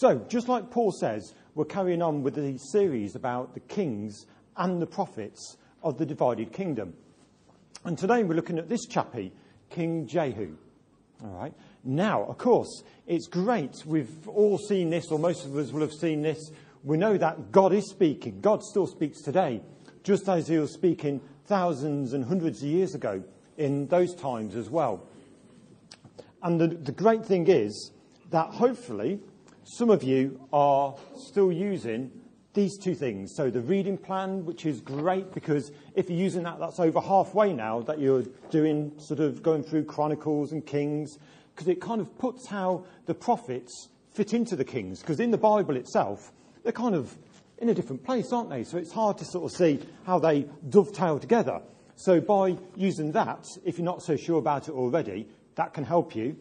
So, just like Paul says, we're carrying on with the series about the kings and the prophets of the divided kingdom. And today we're looking at this chappie, King Jehu. All right. Now, of course, it's great. We've all seen this, or most of us will have seen this. We know that God is speaking. God still speaks today, just as he was speaking thousands and hundreds of years ago in those times as well. And the, the great thing is that hopefully some of you are still using these two things. So the reading plan, which is great because if you're using that, that's over halfway now that you're doing sort of going through Chronicles and Kings, because it kind of puts how the prophets fit into the kings. Because in the Bible itself, they're kind of in a different place, aren't they? So it's hard to sort of see how they dovetail together. So by using that, if you're not so sure about it already, that can help you.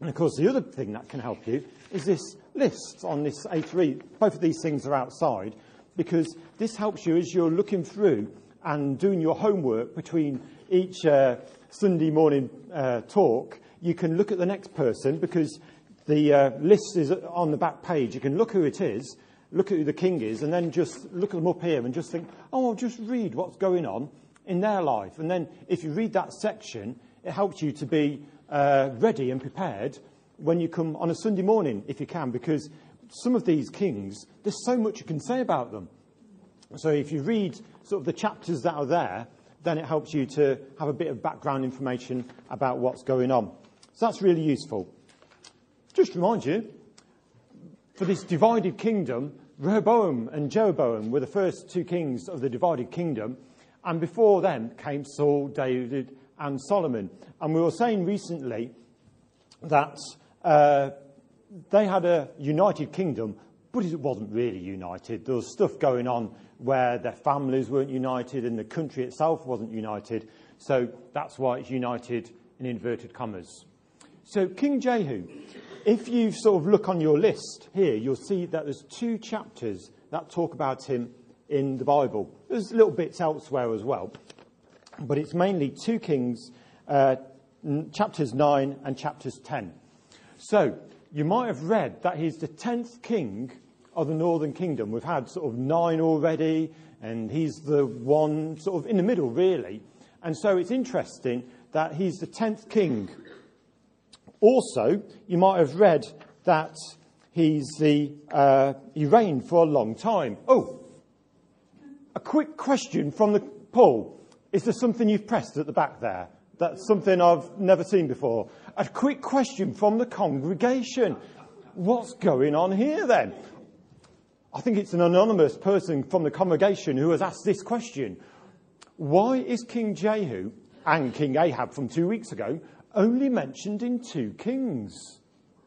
And of course, the other thing that can help you is this list on this A3. Both of these things are outside because this helps you as you're looking through and doing your homework between each uh, Sunday morning uh, talk. You can look at the next person because the uh, list is on the back page. You can look who it is, look at who the king is, and then just look at them up here and just think, oh, I'll just read what's going on in their life. And then if you read that section, it helps you to be uh, ready and prepared when you come on a Sunday morning, if you can, because some of these kings, there's so much you can say about them. So if you read sort of the chapters that are there, then it helps you to have a bit of background information about what's going on. So that's really useful. Just to remind you, for this divided kingdom, Rehoboam and Jeroboam were the first two kings of the divided kingdom, and before them came Saul, David, and Solomon. And we were saying recently that uh, they had a united kingdom, but it wasn't really united. There was stuff going on where their families weren't united and the country itself wasn't united. So that's why it's united in inverted commas. So King Jehu, if you sort of look on your list here, you'll see that there's two chapters that talk about him in the Bible. There's little bits elsewhere as well, but it's mainly two Kings, uh, chapters 9 and chapters 10. So, you might have read that he's the 10th king of the northern kingdom. We've had sort of nine already, and he's the one sort of in the middle, really. And so it's interesting that he's the 10th king. Also, you might have read that he's the, uh, he reigned for a long time. Oh, a quick question from the poll. Is there something you've pressed at the back there? That's something I've never seen before. A quick question from the congregation. What's going on here then? I think it's an anonymous person from the congregation who has asked this question. Why is King Jehu and King Ahab from two weeks ago only mentioned in two kings?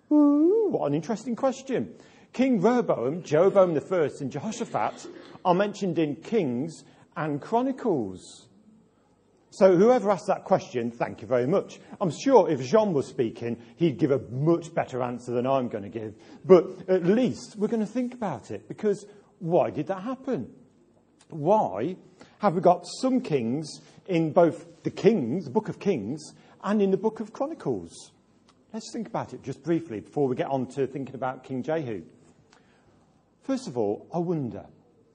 Ooh, what an interesting question. King Rehoboam, Jeroboam I, and Jehoshaphat are mentioned in Kings and Chronicles. So whoever asked that question, thank you very much. I'm sure if Jean was speaking, he'd give a much better answer than I'm going to give. But at least we're going to think about it because why did that happen? Why have we got some kings in both the Kings, the book of Kings, and in the book of Chronicles? Let's think about it just briefly before we get on to thinking about King Jehu. First of all, I wonder.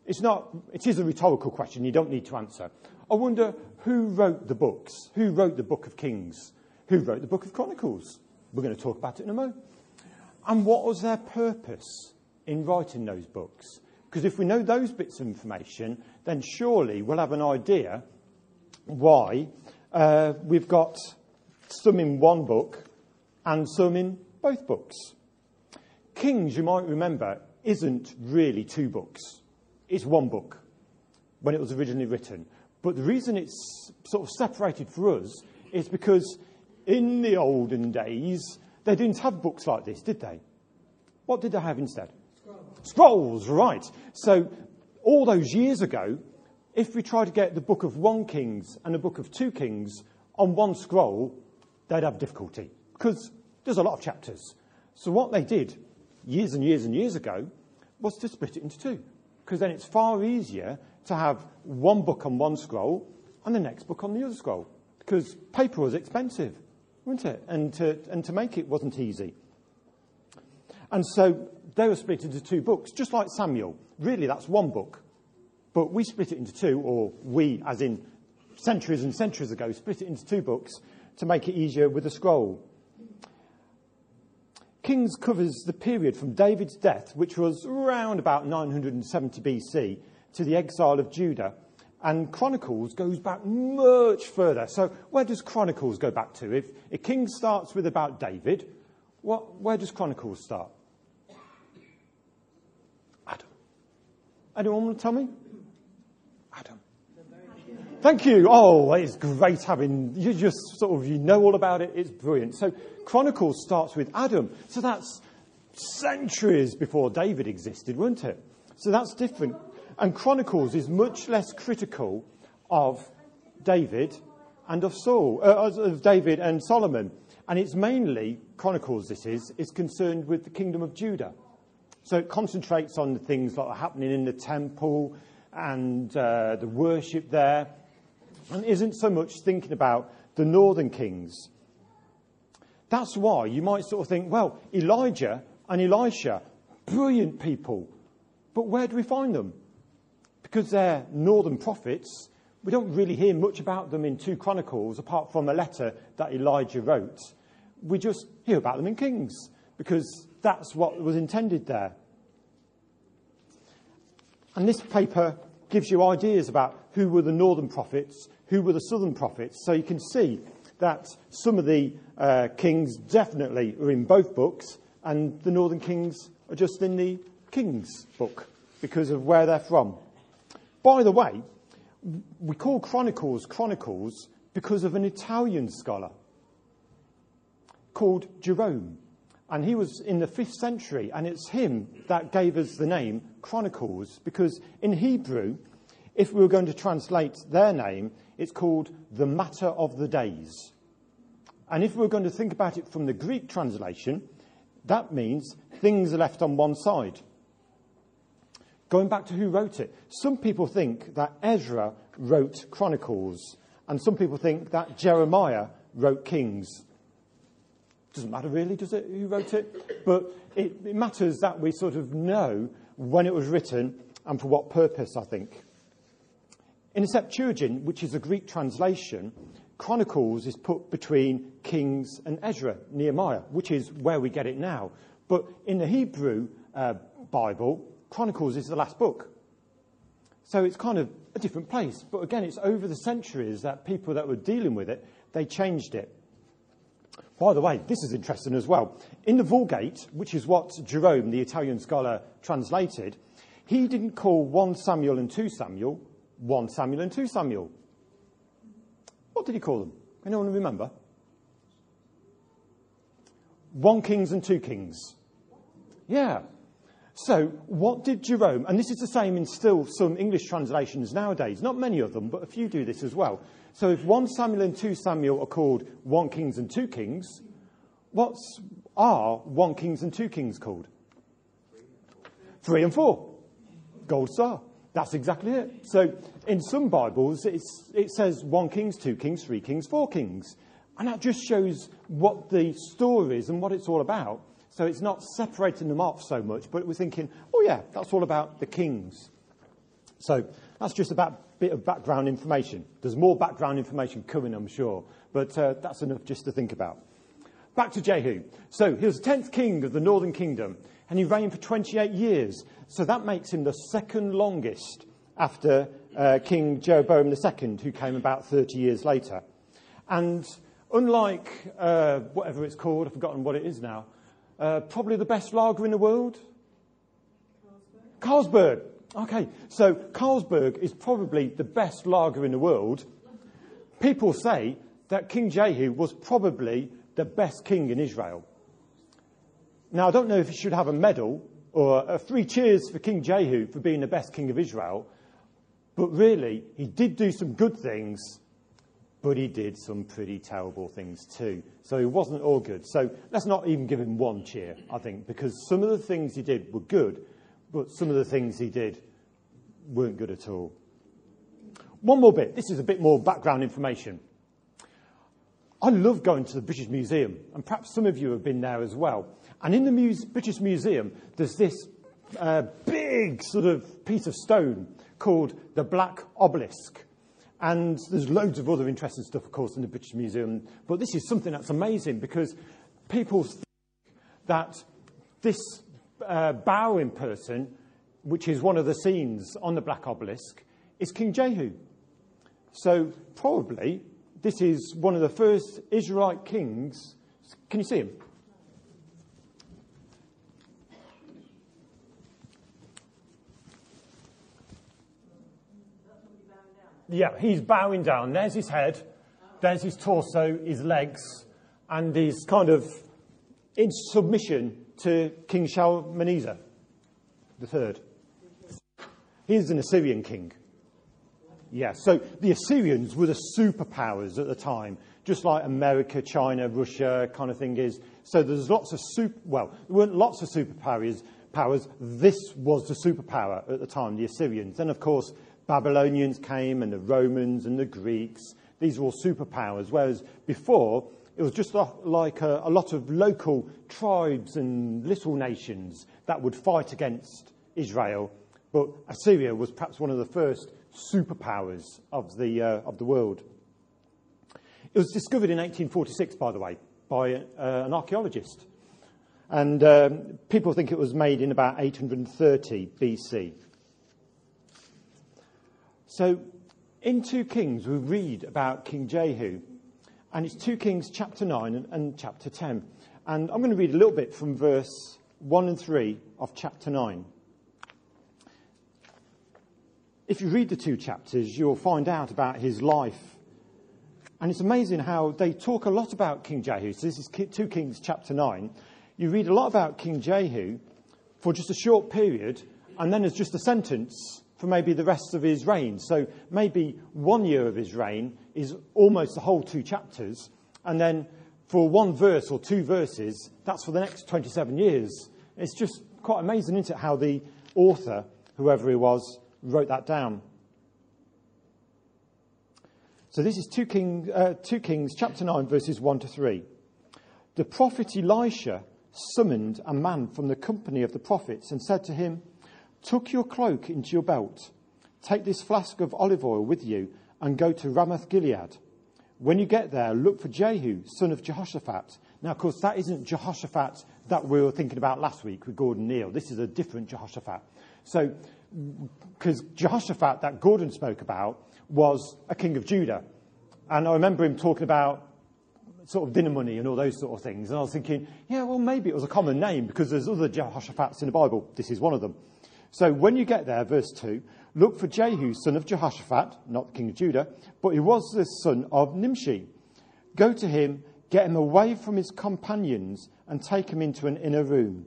It's not, it is a rhetorical question you don't need to answer. I wonder who wrote the books? Who wrote the book of Kings? Who wrote the book of Chronicles? We're going to talk about it in a moment. And what was their purpose in writing those books? Because if we know those bits of information, then surely we'll have an idea why uh, we've got some in one book and some in both books. Kings, you might remember, isn't really two books. It's one book when it was originally written. But the reason it's sort of separated for us is because in the olden days, they didn't have books like this, did they? What did they have instead? Scrolls. Scrolls, right. So all those years ago, if we tried to get the book of one Kings and the book of two Kings on one scroll, they'd have difficulty because there's a lot of chapters. So what they did years and years and years ago was to split it into two because then it's far easier to have one book on one scroll and the next book on the other scroll because paper was expensive, wasn't it? And to, and to make it wasn't easy. And so they were split into two books, just like Samuel. Really, that's one book. But we split it into two, or we, as in centuries and centuries ago, split it into two books to make it easier with the scroll. Kings covers the period from David's death, which was around about 970 BC, to the exile of Judah. And Chronicles goes back much further. So, where does Chronicles go back to? If, if Kings starts with about David, what, where does Chronicles start? Adam. Anyone want to tell me? Thank you. Oh, it's great having you just sort of you know all about it. It's brilliant. So Chronicles starts with Adam. So that's centuries before David existed, wasn't it? So that's different. And Chronicles is much less critical of David and of Saul, uh, of David and Solomon. And it's mainly, Chronicles this is, is concerned with the kingdom of Judah. So it concentrates on the things that are happening in the temple and uh, the worship there, and isn't so much thinking about the northern kings. That's why you might sort of think, well, Elijah and Elisha, brilliant people, but where do we find them? Because they're northern prophets, we don't really hear much about them in 2 Chronicles apart from a letter that Elijah wrote. We just hear about them in Kings because that's what was intended there. And this paper gives you ideas about who were the northern prophets, who were the southern prophets. So you can see that some of the uh, kings definitely are in both books, and the northern kings are just in the king's book because of where they're from. By the way, we call Chronicles Chronicles because of an Italian scholar called Jerome. And he was in the fifth century, and it's him that gave us the name Chronicles, because in Hebrew, if we were going to translate their name, it's called the matter of the days. And if we were going to think about it from the Greek translation, that means things are left on one side. Going back to who wrote it, some people think that Ezra wrote Chronicles, and some people think that Jeremiah wrote Kings. Doesn't matter really, does it, who wrote it? But it, it matters that we sort of know when it was written and for what purpose, I think. In the Septuagint, which is a Greek translation, Chronicles is put between Kings and Ezra, Nehemiah, which is where we get it now. But in the Hebrew uh, Bible, Chronicles is the last book. So it's kind of a different place. But again, it's over the centuries that people that were dealing with it, they changed it. By the way, this is interesting as well. In the Vulgate, which is what Jerome, the Italian scholar, translated, he didn't call 1 Samuel and 2 Samuel 1 Samuel and 2 Samuel. What did he call them? Anyone remember? 1 Kings and 2 Kings. Yeah. So, what did Jerome, and this is the same in still some English translations nowadays, not many of them, but a few do this as well. So, if 1 Samuel and 2 Samuel are called 1 Kings and 2 Kings, what are 1 Kings and 2 Kings called? 3 and 4. Gold star. That's exactly it. So, in some Bibles, it says 1 Kings, 2 Kings, 3 Kings, 4 Kings. And that just shows what the story is and what it's all about. So it's not separating them off so much, but we're thinking, oh, yeah, that's all about the kings. So that's just a bit of background information. There's more background information coming, I'm sure, but uh, that's enough just to think about. Back to Jehu. So he was the 10th king of the northern kingdom, and he reigned for 28 years. So that makes him the second longest after uh, King Jeroboam II, who came about 30 years later. And unlike uh, whatever it's called, I've forgotten what it is now, uh, probably the best lager in the world? Carlsberg. Carlsberg. Okay, so Carlsberg is probably the best lager in the world. People say that King Jehu was probably the best king in Israel. Now, I don't know if he should have a medal or a three cheers for King Jehu for being the best king of Israel, but really, he did do some good things but he did some pretty terrible things too. So he wasn't all good. So let's not even give him one cheer, I think, because some of the things he did were good, but some of the things he did weren't good at all. One more bit. This is a bit more background information. I love going to the British Museum, and perhaps some of you have been there as well. And in the Muse- British Museum, there's this uh, big sort of piece of stone called the Black Obelisk. And there's loads of other interesting stuff, of course, in the British Museum. But this is something that's amazing because people think that this uh, bowing person, which is one of the scenes on the Black Obelisk, is King Jehu. So probably this is one of the first Israelite kings. Can you see him? Yeah, he's bowing down. There's his head, there's his torso, his legs, and he's kind of in submission to King Shalmaneser III. He is an Assyrian king. Yeah, so the Assyrians were the superpowers at the time, just like America, China, Russia kind of thing is. So there's lots of super, well, there weren't lots of superpowers. Powers. This was the superpower at the time, the Assyrians. Then, of course, Babylonians came and the Romans and the Greeks. These were all superpowers, whereas before it was just like a, a lot of local tribes and little nations that would fight against Israel. But Assyria was perhaps one of the first superpowers of the, uh, of the world. It was discovered in 1846, by the way, by uh, an archaeologist. And um, people think it was made in about 830 BC. So, in 2 Kings, we read about King Jehu. And it's 2 Kings chapter 9 and, and chapter 10. And I'm going to read a little bit from verse 1 and 3 of chapter 9 if you read the two chapters, you'll find out about his life. And it's amazing how they talk a lot about King Jehu. So this is 2 Kings chapter 9. You read a lot about King Jehu for just a short period, and then there's just a sentence for maybe the rest of his reign. So maybe one year of his reign is almost the whole two chapters, and then for one verse or two verses, that's for the next 27 years. It's just quite amazing, isn't it, how the author, whoever he was, wrote that down. So this is 2, King, uh, 2 Kings chapter 9, verses 1 to 3. The prophet Elisha summoned a man from the company of the prophets and said to him, Tuck your cloak into your belt, take this flask of olive oil with you, and go to Ramath Gilead. When you get there, look for Jehu, son of Jehoshaphat. Now, of course, that isn't Jehoshaphat that we were thinking about last week with Gordon Neal. This is a different Jehoshaphat. So because Jehoshaphat, that Gordon spoke about, was a king of Judah. And I remember him talking about sort of dinner money and all those sort of things. And I was thinking, yeah, well, maybe it was a common name because there's other Jehoshaphat's in the Bible. This is one of them. So when you get there, verse 2, look for Jehu, son of Jehoshaphat, not the king of Judah, but he was the son of Nimshi. Go to him, get him away from his companions, and take him into an inner room.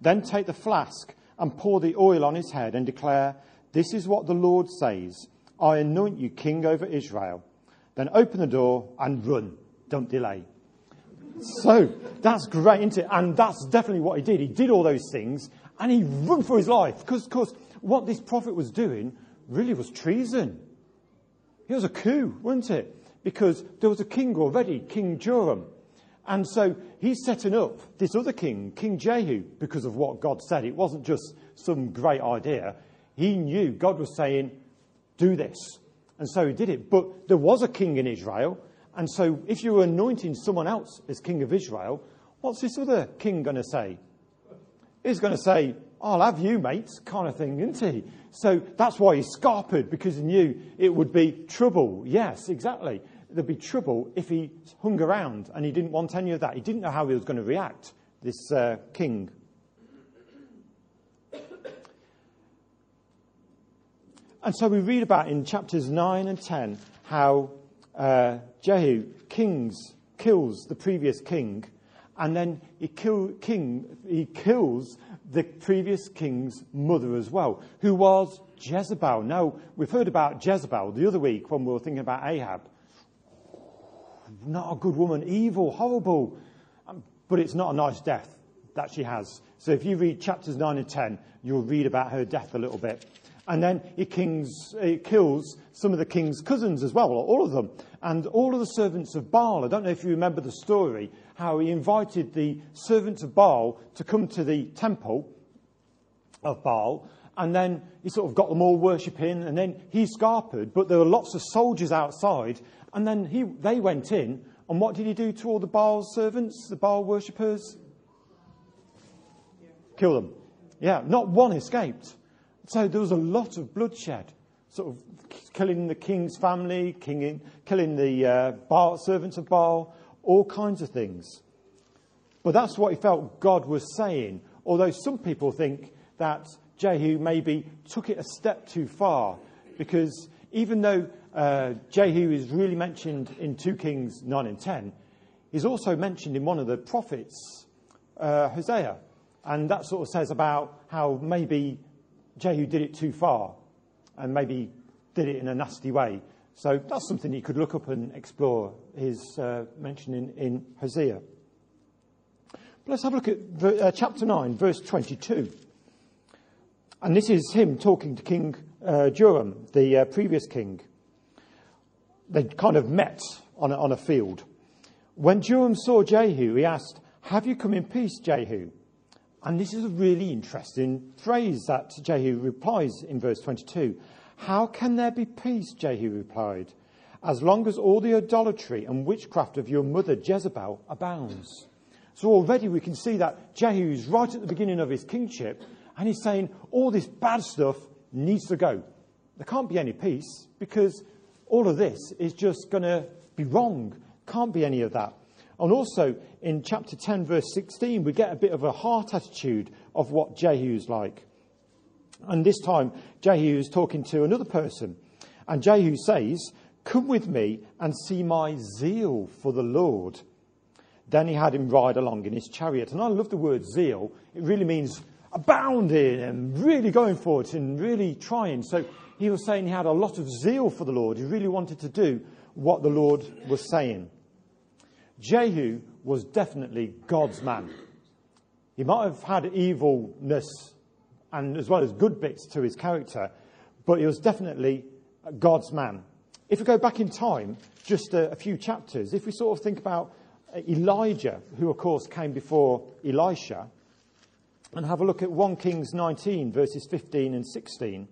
Then take the flask and pour the oil on his head and declare, This is what the Lord says I anoint you king over Israel. Then open the door and run. Don't delay. So that's great, isn't it? And that's definitely what he did. He did all those things and he ran for his life. Because, of course, what this prophet was doing really was treason. It was a coup, wasn't it? Because there was a king already, King Joram. And so he's setting up this other king, King Jehu, because of what God said. It wasn't just some great idea. He knew God was saying, do this. And so he did it. But there was a king in Israel. And so if you were anointing someone else as king of Israel, what's this other king going to say? He's going to say, I'll have you, mates, kind of thing, isn't he? So that's why he scarpered, because he knew it would be trouble. Yes, exactly there'd be trouble if he hung around and he didn't want any of that. He didn't know how he was going to react, this uh, king. And so we read about in chapters 9 and 10 how uh, Jehu kings, kills the previous king, and then he, kill, king, he kills the previous king's mother as well, who was Jezebel. Now, we've heard about Jezebel the other week when we were thinking about Ahab not a good woman, evil, horrible. Um, but it's not a nice death that she has. So if you read chapters 9 and 10, you'll read about her death a little bit. And then he, kings, he kills some of the king's cousins as well, or all of them. And all of the servants of Baal, I don't know if you remember the story, how he invited the servants of Baal to come to the temple of Baal, and then he sort of got them all worshipping, and then he scarpered, but there were lots of soldiers outside, and then he, they went in, and what did he do to all the Baal servants, the Baal worshippers? Kill them. Yeah, not one escaped. So there was a lot of bloodshed, sort of killing the king's family, king, killing the uh, Baal, servants of Baal, all kinds of things. But that's what he felt God was saying. Although some people think that Jehu maybe took it a step too far, because even though uh, Jehu is really mentioned in 2 Kings 9 and 10, he's also mentioned in one of the prophets, uh, Hosea. And that sort of says about how maybe Jehu did it too far and maybe did it in a nasty way. So that's something you could look up and explore, his uh, mention in, Hosea. But let's have a look at uh, chapter 9, verse 22. And this is him talking to King uh, Joram, the uh, previous king. They kind of met on a, on a field. When Joram saw Jehu, he asked, Have you come in peace, Jehu? And this is a really interesting phrase that Jehu replies in verse 22. How can there be peace, Jehu replied, as long as all the idolatry and witchcraft of your mother Jezebel abounds? So already we can see that Jehu is right at the beginning of his kingship and he's saying all this bad stuff needs to go. There can't be any peace because all of this is just going to be wrong. Can't be any of that. And also in chapter 10, verse 16, we get a bit of a heart attitude of what Jehu's like. And this time, Jehu is talking to another person. And Jehu says, Come with me and see my zeal for the Lord. Then he had him ride along in his chariot. And I love the word zeal. It really means abounding and really going for it and really trying. So he was saying he had a lot of zeal for the Lord. He really wanted to do what the Lord was saying. Jehu was definitely God's man. He might have had evilness and as well as good bits to his character, but he was definitely God's man. If we go back in time, just a, a few chapters, if we sort of think about Elijah, who of course came before Elisha, and have a look at 1 Kings 19, verses 15 and 16.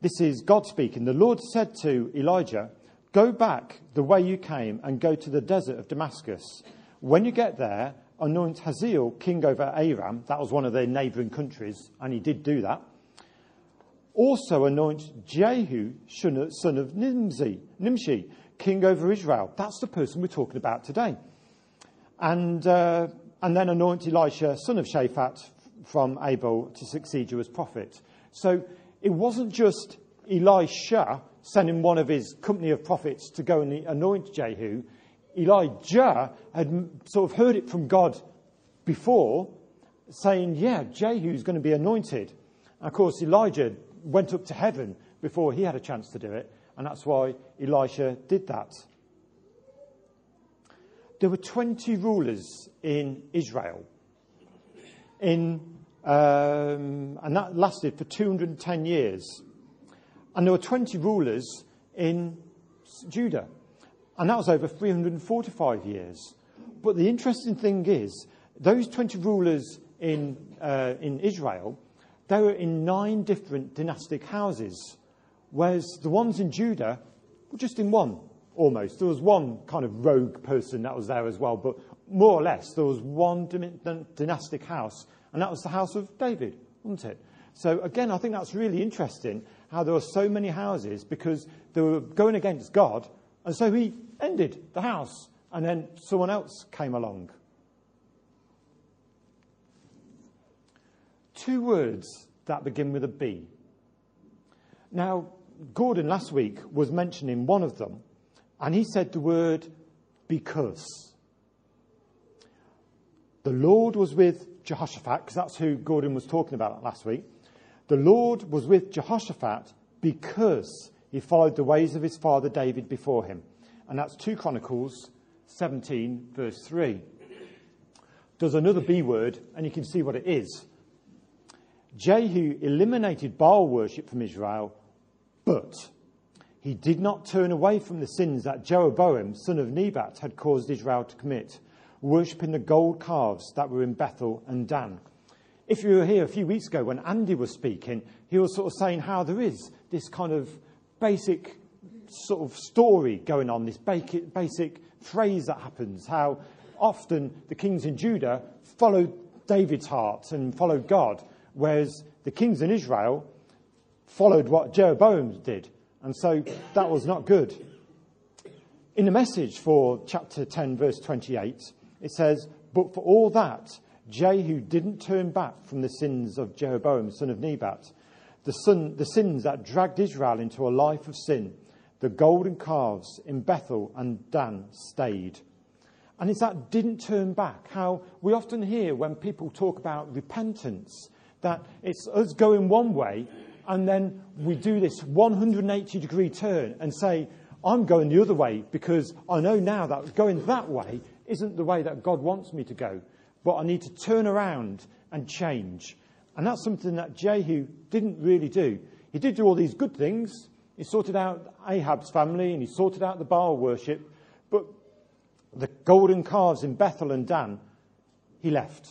This is God speaking. The Lord said to Elijah, Go back the way you came and go to the desert of Damascus. When you get there, anoint Hazael king over Aram. That was one of their neighboring countries, and he did do that. Also anoint Jehu, son of Nimshi, king over Israel. That's the person we're talking about today. And, uh, and then anoint Elisha, son of Shaphat, from Abel to succeed you as prophet. So it wasn't just Elisha sending one of his company of prophets to go and anoint Jehu, Elijah had sort of heard it from God before, saying, Yeah, Jehu's going to be anointed. And of course, Elijah went up to heaven before he had a chance to do it, and that's why Elisha did that. There were 20 rulers in Israel. In, um, and that lasted for 210 years. And there were 20 rulers in Judah. And that was over 345 years. But the interesting thing is, those 20 rulers in, uh, in Israel, they were in nine different dynastic houses, whereas the ones in Judah were just in one, almost. There was one kind of rogue person that was there as well, but more or less, there was one dynastic house, and that was the house of David, wasn't it? So again, I think that's really interesting how there were so many houses because they were going against God, and so he ended the house, and then someone else came along. Two words that begin with a B. Now, Gordon last week was mentioning one of them, and he said the word because. The Lord was with Jehoshaphat, because that's who Gordon was talking about last week. The Lord was with Jehoshaphat because he followed the ways of his father David before him. And that's 2 Chronicles 17, verse 3. There's another B word, and you can see what it is. Jehu eliminated Baal worship from Israel, but he did not turn away from the sins that Jeroboam, son of Nebat, had caused Israel to commit, worshipping the gold calves that were in Bethel and Dan. If you were here a few weeks ago when Andy was speaking, he was sort of saying how there is this kind of basic sort of story going on, this basic phrase that happens, how often the kings in Judah followed David's heart and followed God, whereas the kings in Israel followed what Jeroboam did. And so that was not good. In the message for chapter 10, verse 28, it says, But for all that, Jehu didn't turn back from the sins of Jeroboam, son of Nebat, the, son, the sins that dragged Israel into a life of sin. The golden calves in Bethel and Dan stayed. And it's that didn't turn back. How we often hear when people talk about repentance that it's us going one way and then we do this 180 degree turn and say, I'm going the other way because I know now that going that way isn't the way that God wants me to go. But I need to turn around and change. And that's something that Jehu didn't really do. He did do all these good things. He sorted out Ahab's family and he sorted out the Baal worship. But the golden calves in Bethel and Dan, he left.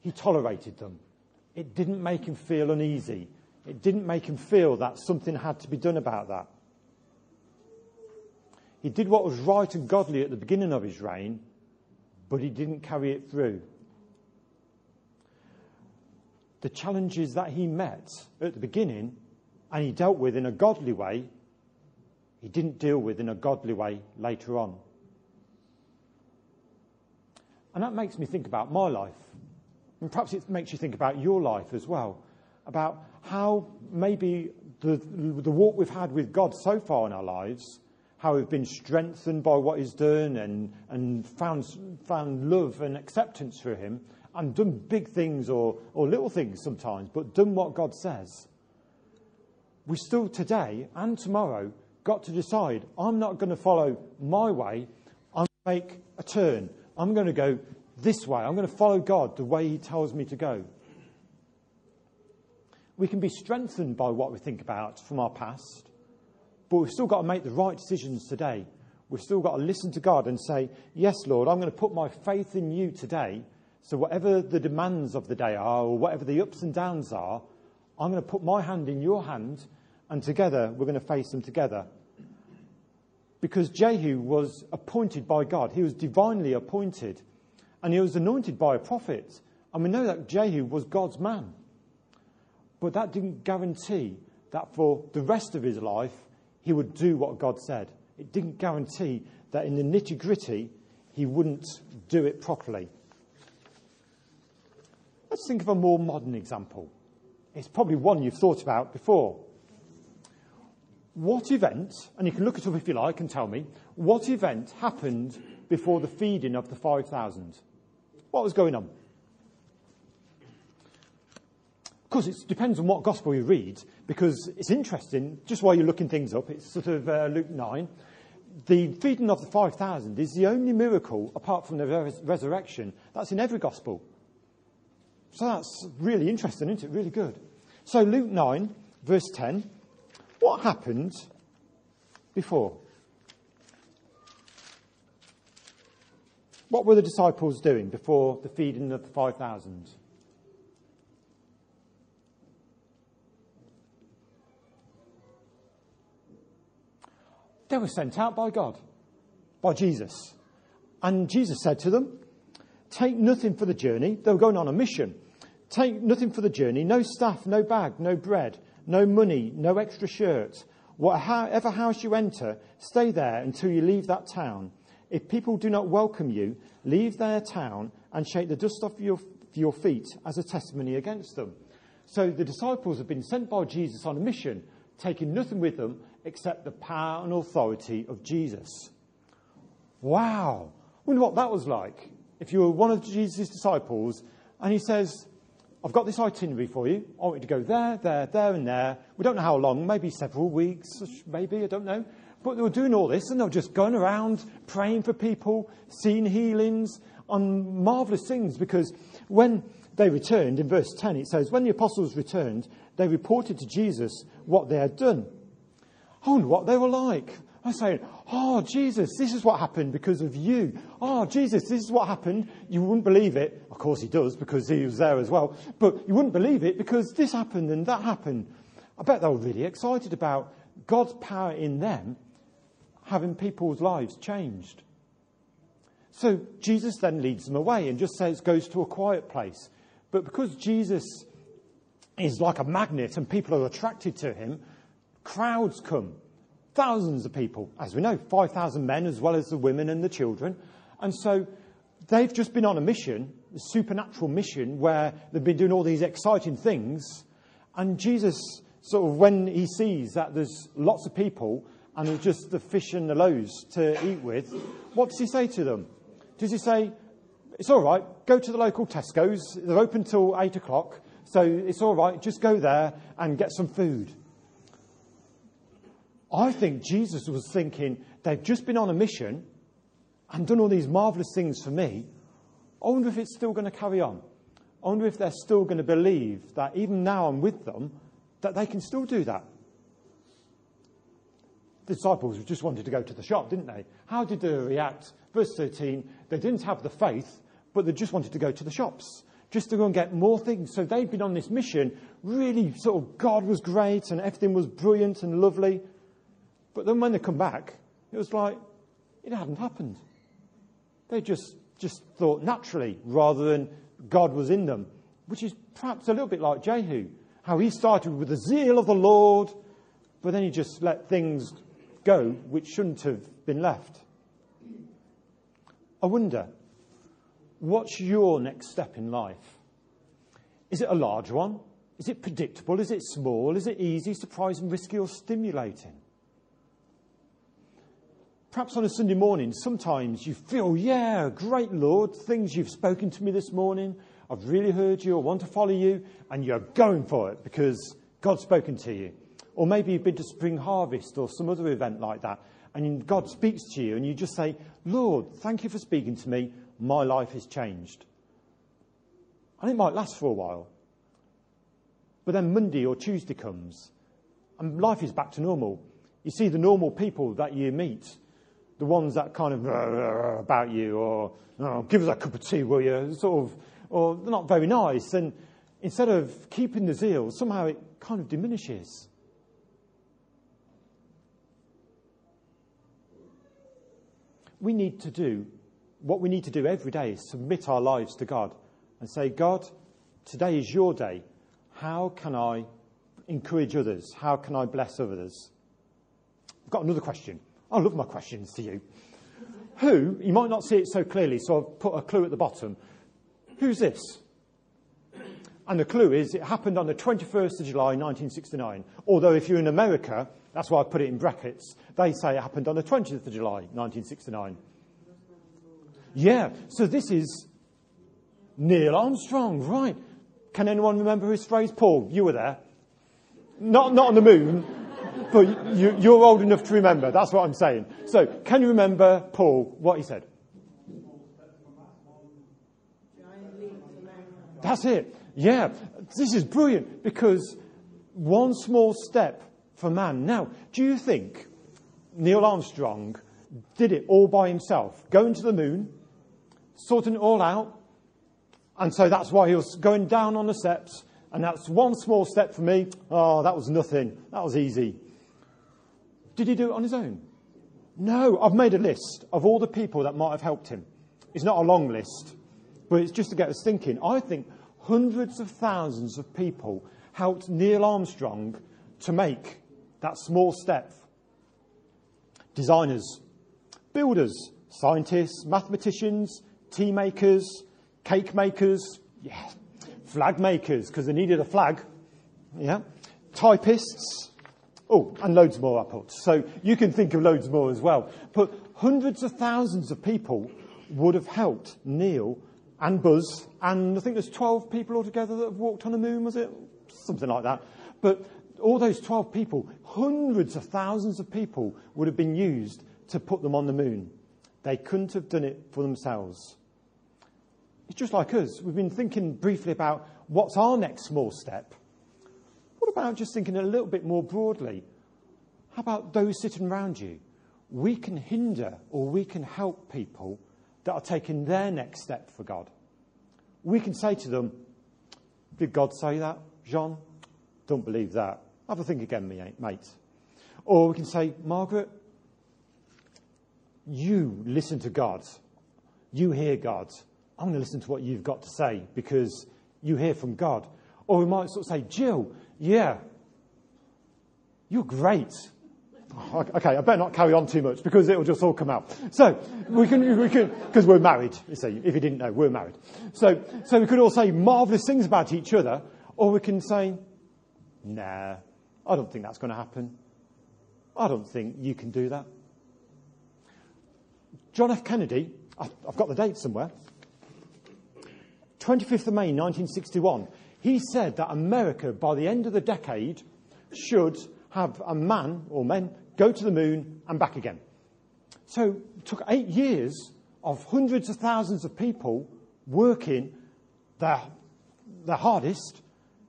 He tolerated them. It didn't make him feel uneasy. It didn't make him feel that something had to be done about that. He did what was right and godly at the beginning of his reign, but he didn't carry it through. The challenges that he met at the beginning and he dealt with in a godly way, he didn't deal with in a godly way later on. And that makes me think about my life. And perhaps it makes you think about your life as well. About how maybe the, the walk we've had with God so far in our lives, how we've been strengthened by what He's done and, and found, found love and acceptance for Him, and done big things or, or little things sometimes, but done what God says. We still today and tomorrow got to decide I'm not going to follow my way, I'm going to make a turn. I'm going to go this way. I'm going to follow God the way He tells me to go. We can be strengthened by what we think about from our past, but we've still got to make the right decisions today. We've still got to listen to God and say, Yes, Lord, I'm going to put my faith in you today. So, whatever the demands of the day are, or whatever the ups and downs are, I'm going to put my hand in your hand, and together we're going to face them together. Because Jehu was appointed by God, he was divinely appointed, and he was anointed by a prophet. And we know that Jehu was God's man. But that didn't guarantee that for the rest of his life he would do what God said. It didn't guarantee that in the nitty gritty he wouldn't do it properly. Let's think of a more modern example. It's probably one you've thought about before. What event, and you can look it up if you like and tell me, what event happened before the feeding of the 5,000? What was going on? Course, it depends on what gospel you read, because it's interesting, just while you're looking things up, it's sort of uh, Luke 9. The feeding of the 5,000 is the only miracle, apart from the res- resurrection, that's in every gospel. So that's really interesting, isn't it? Really good. So, Luke 9, verse 10. What happened before? What were the disciples doing before the feeding of the 5,000? They were sent out by God, by Jesus. And Jesus said to them, Take nothing for the journey. They were going on a mission. Take nothing for the journey no staff, no bag, no bread, no money, no extra shirt. Whatever house you enter, stay there until you leave that town. If people do not welcome you, leave their town and shake the dust off your, your feet as a testimony against them. So the disciples have been sent by Jesus on a mission, taking nothing with them except the power and authority of Jesus. Wow. I Wonder what that was like. If you were one of Jesus' disciples and he says, I've got this itinerary for you. I want you to go there, there, there, and there. We don't know how long, maybe several weeks, maybe, I don't know. But they were doing all this and they were just going around praying for people, seeing healings, on marvelous things because when they returned, in verse 10, it says, When the apostles returned, they reported to Jesus what they had done. Oh, I wonder what they were like. I saying, Oh, Jesus, this is what happened because of you. Oh, Jesus, this is what happened. You wouldn't believe it. Of course, he does because he was there as well. But you wouldn't believe it because this happened and that happened. I bet they were really excited about God's power in them having people's lives changed. So Jesus then leads them away and just says, goes to a quiet place. But because Jesus is like a magnet and people are attracted to him, crowds come. Thousands of people, as we know, 5,000 men as well as the women and the children. And so they've just been on a mission, a supernatural mission, where they've been doing all these exciting things. And Jesus, sort of, when he sees that there's lots of people and there's just the fish and the loaves to eat with, what does he say to them? Does he say, it's all right, go to the local Tesco's, they're open till 8 o'clock, so it's all right, just go there and get some food? I think Jesus was thinking, they've just been on a mission and done all these marvelous things for me. I wonder if it's still going to carry on. I wonder if they're still going to believe that even now I'm with them, that they can still do that. The disciples just wanted to go to the shop, didn't they? How did they react? Verse 13, they didn't have the faith, but they just wanted to go to the shops, just to go and get more things. So they'd been on this mission, really sort of God was great and everything was brilliant and lovely. But then when they come back, it was like it hadn't happened. They just, just thought naturally rather than God was in them, which is perhaps a little bit like Jehu, how he started with the zeal of the Lord, but then he just let things go which shouldn't have been left. I wonder, what's your next step in life? Is it a large one? Is it predictable? Is it small? Is it easy, surprising, risky, or stimulating? Perhaps on a Sunday morning, sometimes you feel, yeah, great Lord, things you've spoken to me this morning. I've really heard you. I want to follow you. And you're going for it because God's spoken to you. Or maybe you've been to Spring Harvest or some other event like that. And God speaks to you and you just say, Lord, thank you for speaking to me. My life has changed. And it might last for a while. But then Monday or Tuesday comes and life is back to normal. You see the normal people that you meet the ones that kind of uh, uh, about you or oh, give us a cup of tea, will you? Sort of, or they're not very nice. And instead of keeping the zeal, somehow it kind of diminishes. We need to do what we need to do every day is submit our lives to God and say, God, today is your day. How can I encourage others? How can I bless others? I've got another question. I love my questions to you. Who, you might not see it so clearly, so I've put a clue at the bottom. Who's this? And the clue is it happened on the 21st of July 1969. Although if you're in America, that's why I put it in brackets, they say it happened on the 20th of July 1969. Yeah, so this is Neil Armstrong, right. Can anyone remember his phrase? Paul, you were there. Not, not on the moon, but you, you're old enough to remember. That's what I'm saying. So, can you remember Paul, what he said? That's it. Yeah. This is brilliant because one small step for man. Now, do you think Neil Armstrong did it all by himself? Going to the moon, sorting it all out, and so that's why he was going down on the steps, and that's one small step for me. Oh, that was nothing. That was easy. Did he do it on his own? No, I've made a list of all the people that might have helped him. It's not a long list, but it's just to get us thinking. I think hundreds of thousands of people helped Neil Armstrong to make that small step. Designers, builders, scientists, mathematicians, tea makers, cake makers, yeah, flag makers, because they needed a flag, yeah, typists, Oh, and loads more I put. So you can think of loads more as well. But hundreds of thousands of people would have helped Neil and Buzz, and I think there's 12 people altogether that have walked on the moon, was it? Something like that. But all those 12 people, hundreds of thousands of people would have been used to put them on the moon. They couldn't have done it for themselves. It's just like us. We've been thinking briefly about what's our next small step. What about just thinking a little bit more broadly? How about those sitting around you? We can hinder or we can help people that are taking their next step for God. We can say to them, Did God say that, Jean? Don't believe that. Have a think again, eh, mate. Or we can say, Margaret, you listen to God. You hear God. I'm going to listen to what you've got to say because you hear from God. Or we might sort of say, Jill, yeah, you're great. Oh, okay, I better not carry on too much because it'll just all come out. So we can, we can, because we're married. You see, if you didn't know, we're married. So, so we could all say marvelous things about each other, or we can say, nah, I don't think that's going to happen. I don't think you can do that. John F. Kennedy, I've got the date somewhere. 25th of May 1961, he said that America, by the end of the decade, should have a man or men go to the moon and back again. So it took eight years of hundreds of thousands of people working their, their hardest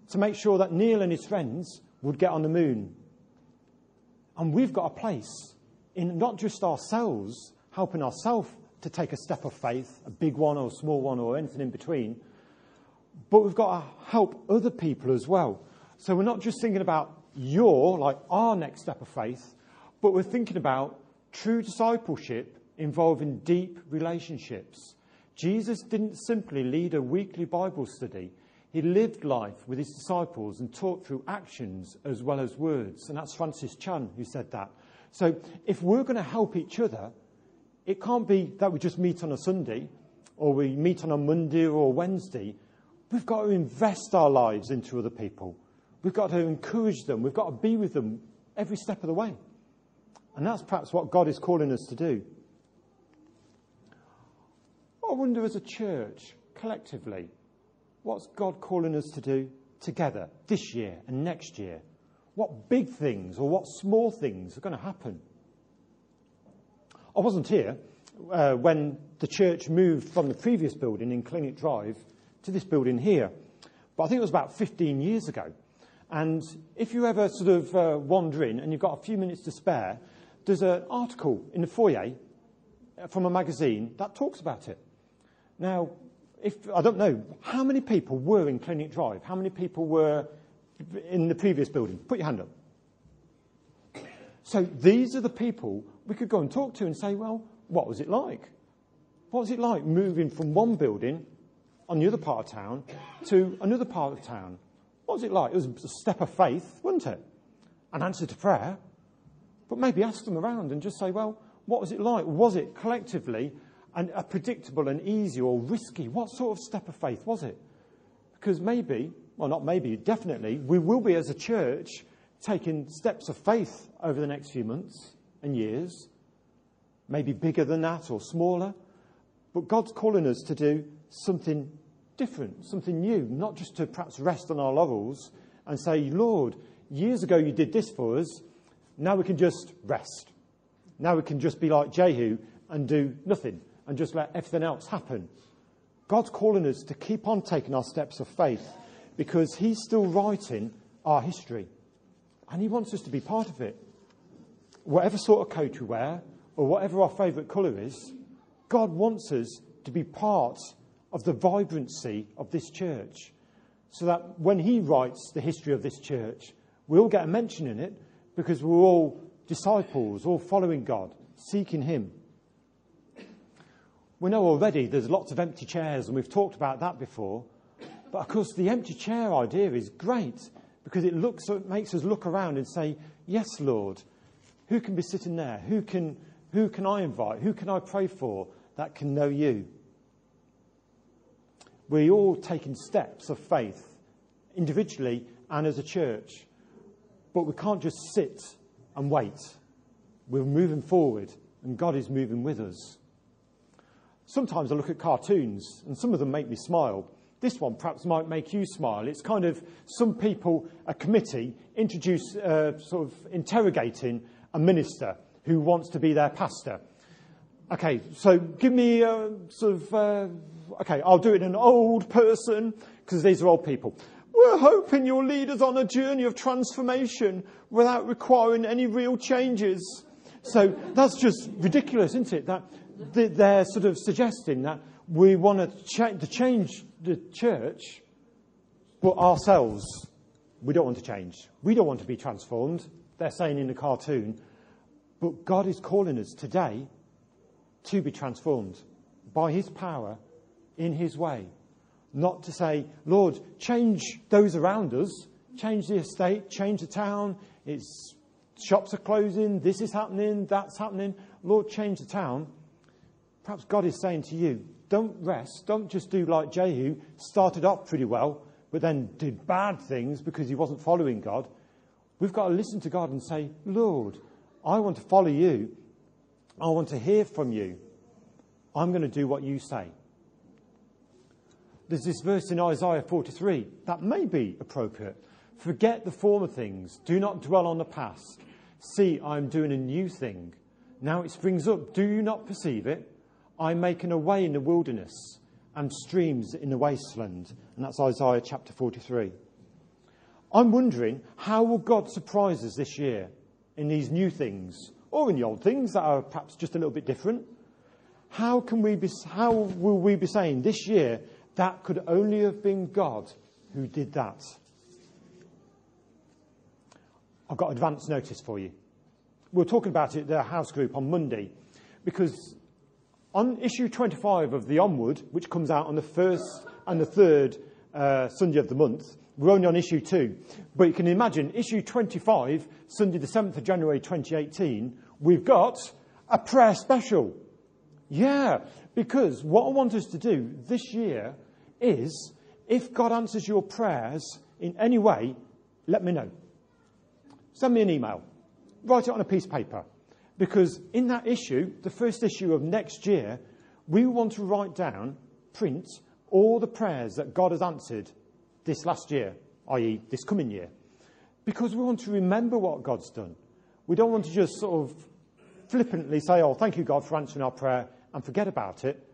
to make sure that Neil and his friends would get on the moon. And we've got a place in not just ourselves, helping ourselves to take a step of faith, a big one or a small one or anything in between, but we've got to help other people as well. So we're not just thinking about your, like our next step of faith, but we're thinking about true discipleship involving deep relationships. Jesus didn't simply lead a weekly Bible study. He lived life with his disciples and taught through actions as well as words. And that's Francis Chan who said that. So if we're going to help each other, it can't be that we just meet on a Sunday or we meet on a Monday or a Wednesday. We've got to invest our lives into other people. We've got to encourage them. We've got to be with them every step of the way. And that's perhaps what God is calling us to do. I wonder, as a church, collectively, what's God calling us to do together this year and next year? What big things or what small things are going to happen? I wasn't here uh, when the church moved from the previous building in Clinic Drive to this building here, but I think it was about 15 years ago. And if you ever sort of uh, wander in and you've got a few minutes to spare, there's an article in the foyer from a magazine that talks about it. Now, if I don't know, how many people were in Clinic Drive? How many people were in the previous building? Put your hand up. So these are the people we could go and talk to and say, well, what was it like? What was it like moving from one building on the other part of town to another part of town? What was it like? It was a step of faith, wasn't it? An answer to prayer. But maybe ask them around and just say, well, what was it like? Was it collectively an, a predictable and easy or risky? What sort of step of faith was it? Because maybe, well, not maybe, definitely, we will be as a church taking steps of faith over the next few months and years, maybe bigger than that or smaller. But God's calling us to do something different, something new, not just to perhaps rest on our laurels and say, Lord, years ago you did this for us, now we can just rest. Now we can just be like Jehu and do nothing and just let everything else happen. God's calling us to keep on taking our steps of faith because He's still writing our history and He wants us to be part of it. Whatever sort of coat we wear or whatever our favourite colour is, God wants us to be part of the vibrancy of this church. So that when he writes the history of this church, we all get a mention in it because we're all disciples, all following God, seeking him. We know already there's lots of empty chairs, and we've talked about that before. But of course, the empty chair idea is great because it, looks, it makes us look around and say, Yes, Lord, who can be sitting there? Who can, who can I invite? Who can I pray for that can know you? We're all taking steps of faith, individually and as a church. But we can't just sit and wait. We're moving forward, and God is moving with us. Sometimes I look at cartoons, and some of them make me smile. This one perhaps might make you smile. It's kind of some people, a committee, introduce, uh, sort of interrogating a minister who wants to be their pastor. Okay, so give me a sort of, uh, okay, I'll do it in an old person, because these are old people. We're hoping you'll lead us on a journey of transformation without requiring any real changes. So that's just ridiculous, isn't it? That they're sort of suggesting that we want to, to change the church, but ourselves, we don't want to change. We don't want to be transformed. They're saying in the cartoon. But God is calling us today to be transformed by His power in His way. Not to say, Lord, change those around us, change the estate, change the town, it's, shops are closing, this is happening, that's happening. Lord, change the town. Perhaps God is saying to you, don't rest, don't just do like Jehu, started off pretty well, but then did bad things because he wasn't following God. We've got to listen to God and say, Lord, I want to follow you. I want to hear from you. I'm going to do what you say. There's this verse in Isaiah 43 that may be appropriate. Forget the former things. Do not dwell on the past. See, I'm doing a new thing. Now it springs up. Do you not perceive it? I'm making a way in the wilderness and streams in the wasteland. And that's Isaiah chapter 43. I'm wondering how will God surprise us this year in these new things or in the old things that are perhaps just a little bit different? How can we be, how will we be saying this year that could only have been God who did that? I've got advance notice for you. We are talking about it at the house group on Monday because on issue 25 of the Onward, which comes out on the first and the third uh, Sunday of the month, we're only on issue two. But you can imagine, issue 25, Sunday the 7th of January 2018, we've got a prayer special. Yeah, because what I want us to do this year is if God answers your prayers in any way, let me know. Send me an email. Write it on a piece of paper. Because in that issue, the first issue of next year, we want to write down, print, all the prayers that God has answered this last year, i.e., this coming year. Because we want to remember what God's done. We don't want to just sort of flippantly say, oh, thank you, God, for answering our prayer, and forget about it.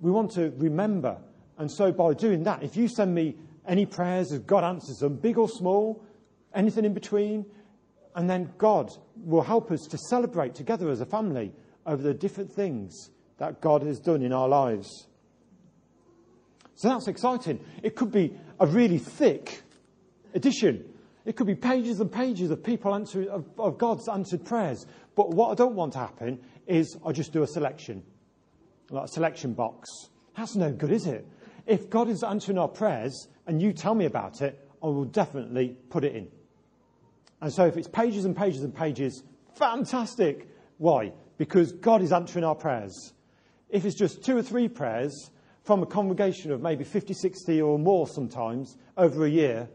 We want to remember. And so by doing that, if you send me any prayers as God answers them, big or small, anything in between, and then God will help us to celebrate together as a family over the different things that God has done in our lives. So that's exciting. It could be a really thick edition. It could be pages and pages of people answering, of, of God's answered prayers. But what I don't want to happen is I just do a selection, like a selection box. That's no good, is it? If God is answering our prayers and you tell me about it, I will definitely put it in. And so if it's pages and pages and pages, fantastic. Why? Because God is answering our prayers. If it's just two or three prayers from a congregation of maybe 50, 60 or more sometimes over a year,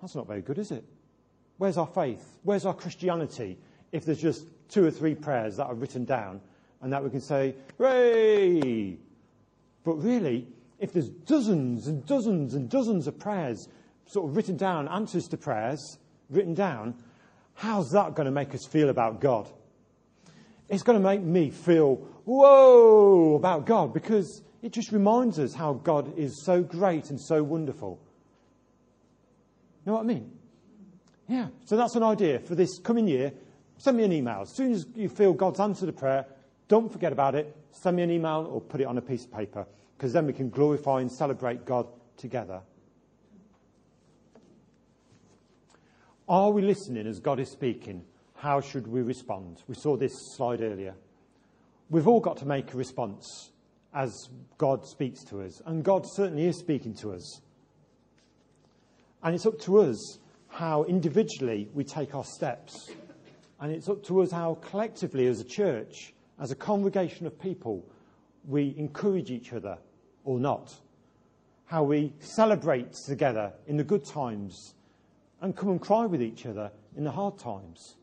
that's not very good, is it? Where's our faith? Where's our Christianity if there's just two or three prayers that are written down and that we can say, hooray? But really, if there's dozens and dozens and dozens of prayers sort of written down, answers to prayers, written down, how's that going to make us feel about God? It's going to make me feel, whoa, about God because it just reminds us how God is so great and so wonderful. You know what I mean? Yeah. So that's an idea for this coming year. Send me an email. As soon as you feel God's answered a prayer, don't forget about it. Send me an email or put it on a piece of paper because then we can glorify and celebrate God together. Are we listening as God is speaking? How should we respond? We saw this slide earlier. We've all got to make a response as God speaks to us, and God certainly is speaking to us. And it's up to us how individually we take our steps. And it's up to us how collectively, as a church, as a congregation of people, we encourage each other or not. How we celebrate together in the good times and come and cry with each other in the hard times.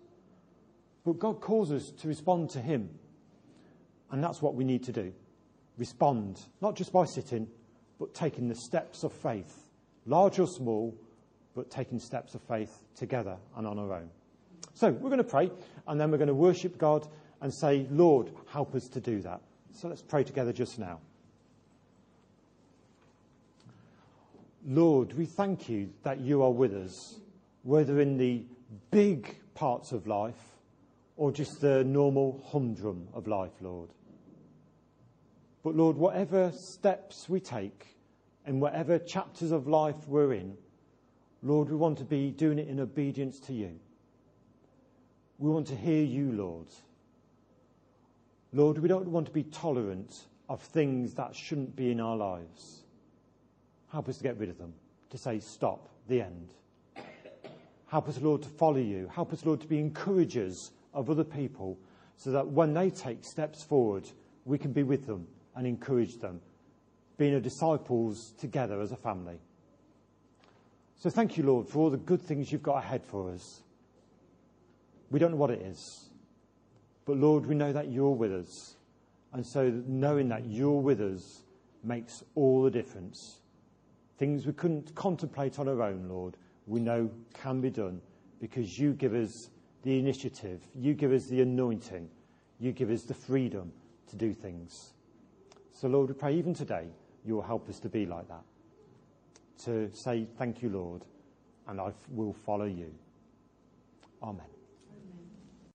But God calls us to respond to Him. And that's what we need to do. Respond, not just by sitting, but taking the steps of faith, large or small, but taking steps of faith together and on our own. So we're going to pray, and then we're going to worship God and say, Lord, help us to do that. So let's pray together just now. Lord, we thank you that you are with us, whether in the big parts of life or just the normal humdrum of life, Lord. But Lord, whatever steps we take and whatever chapters of life we're in, Lord, we want to be doing it in obedience to you. We want to hear you, Lord. Lord, we don't want to be tolerant of things that shouldn't be in our lives. Help us to get rid of them, to say, stop, the end. Help us, Lord, to follow you. Help us, Lord, to be encouragers of other people so that when they take steps forward, we can be with them and encourage them, being a disciples together as a family. So thank you, Lord, for all the good things you've got ahead for us. We don't know what it is, but Lord, we know that you're with us. And so knowing that you're with us makes all the difference. Things we couldn't contemplate on our own, Lord, we know can be done because you give us the initiative, you give us the anointing, you give us the freedom to do things. So, Lord, we pray even today you'll help us to be like that. To say, Thank you, Lord, and I will follow you. Amen.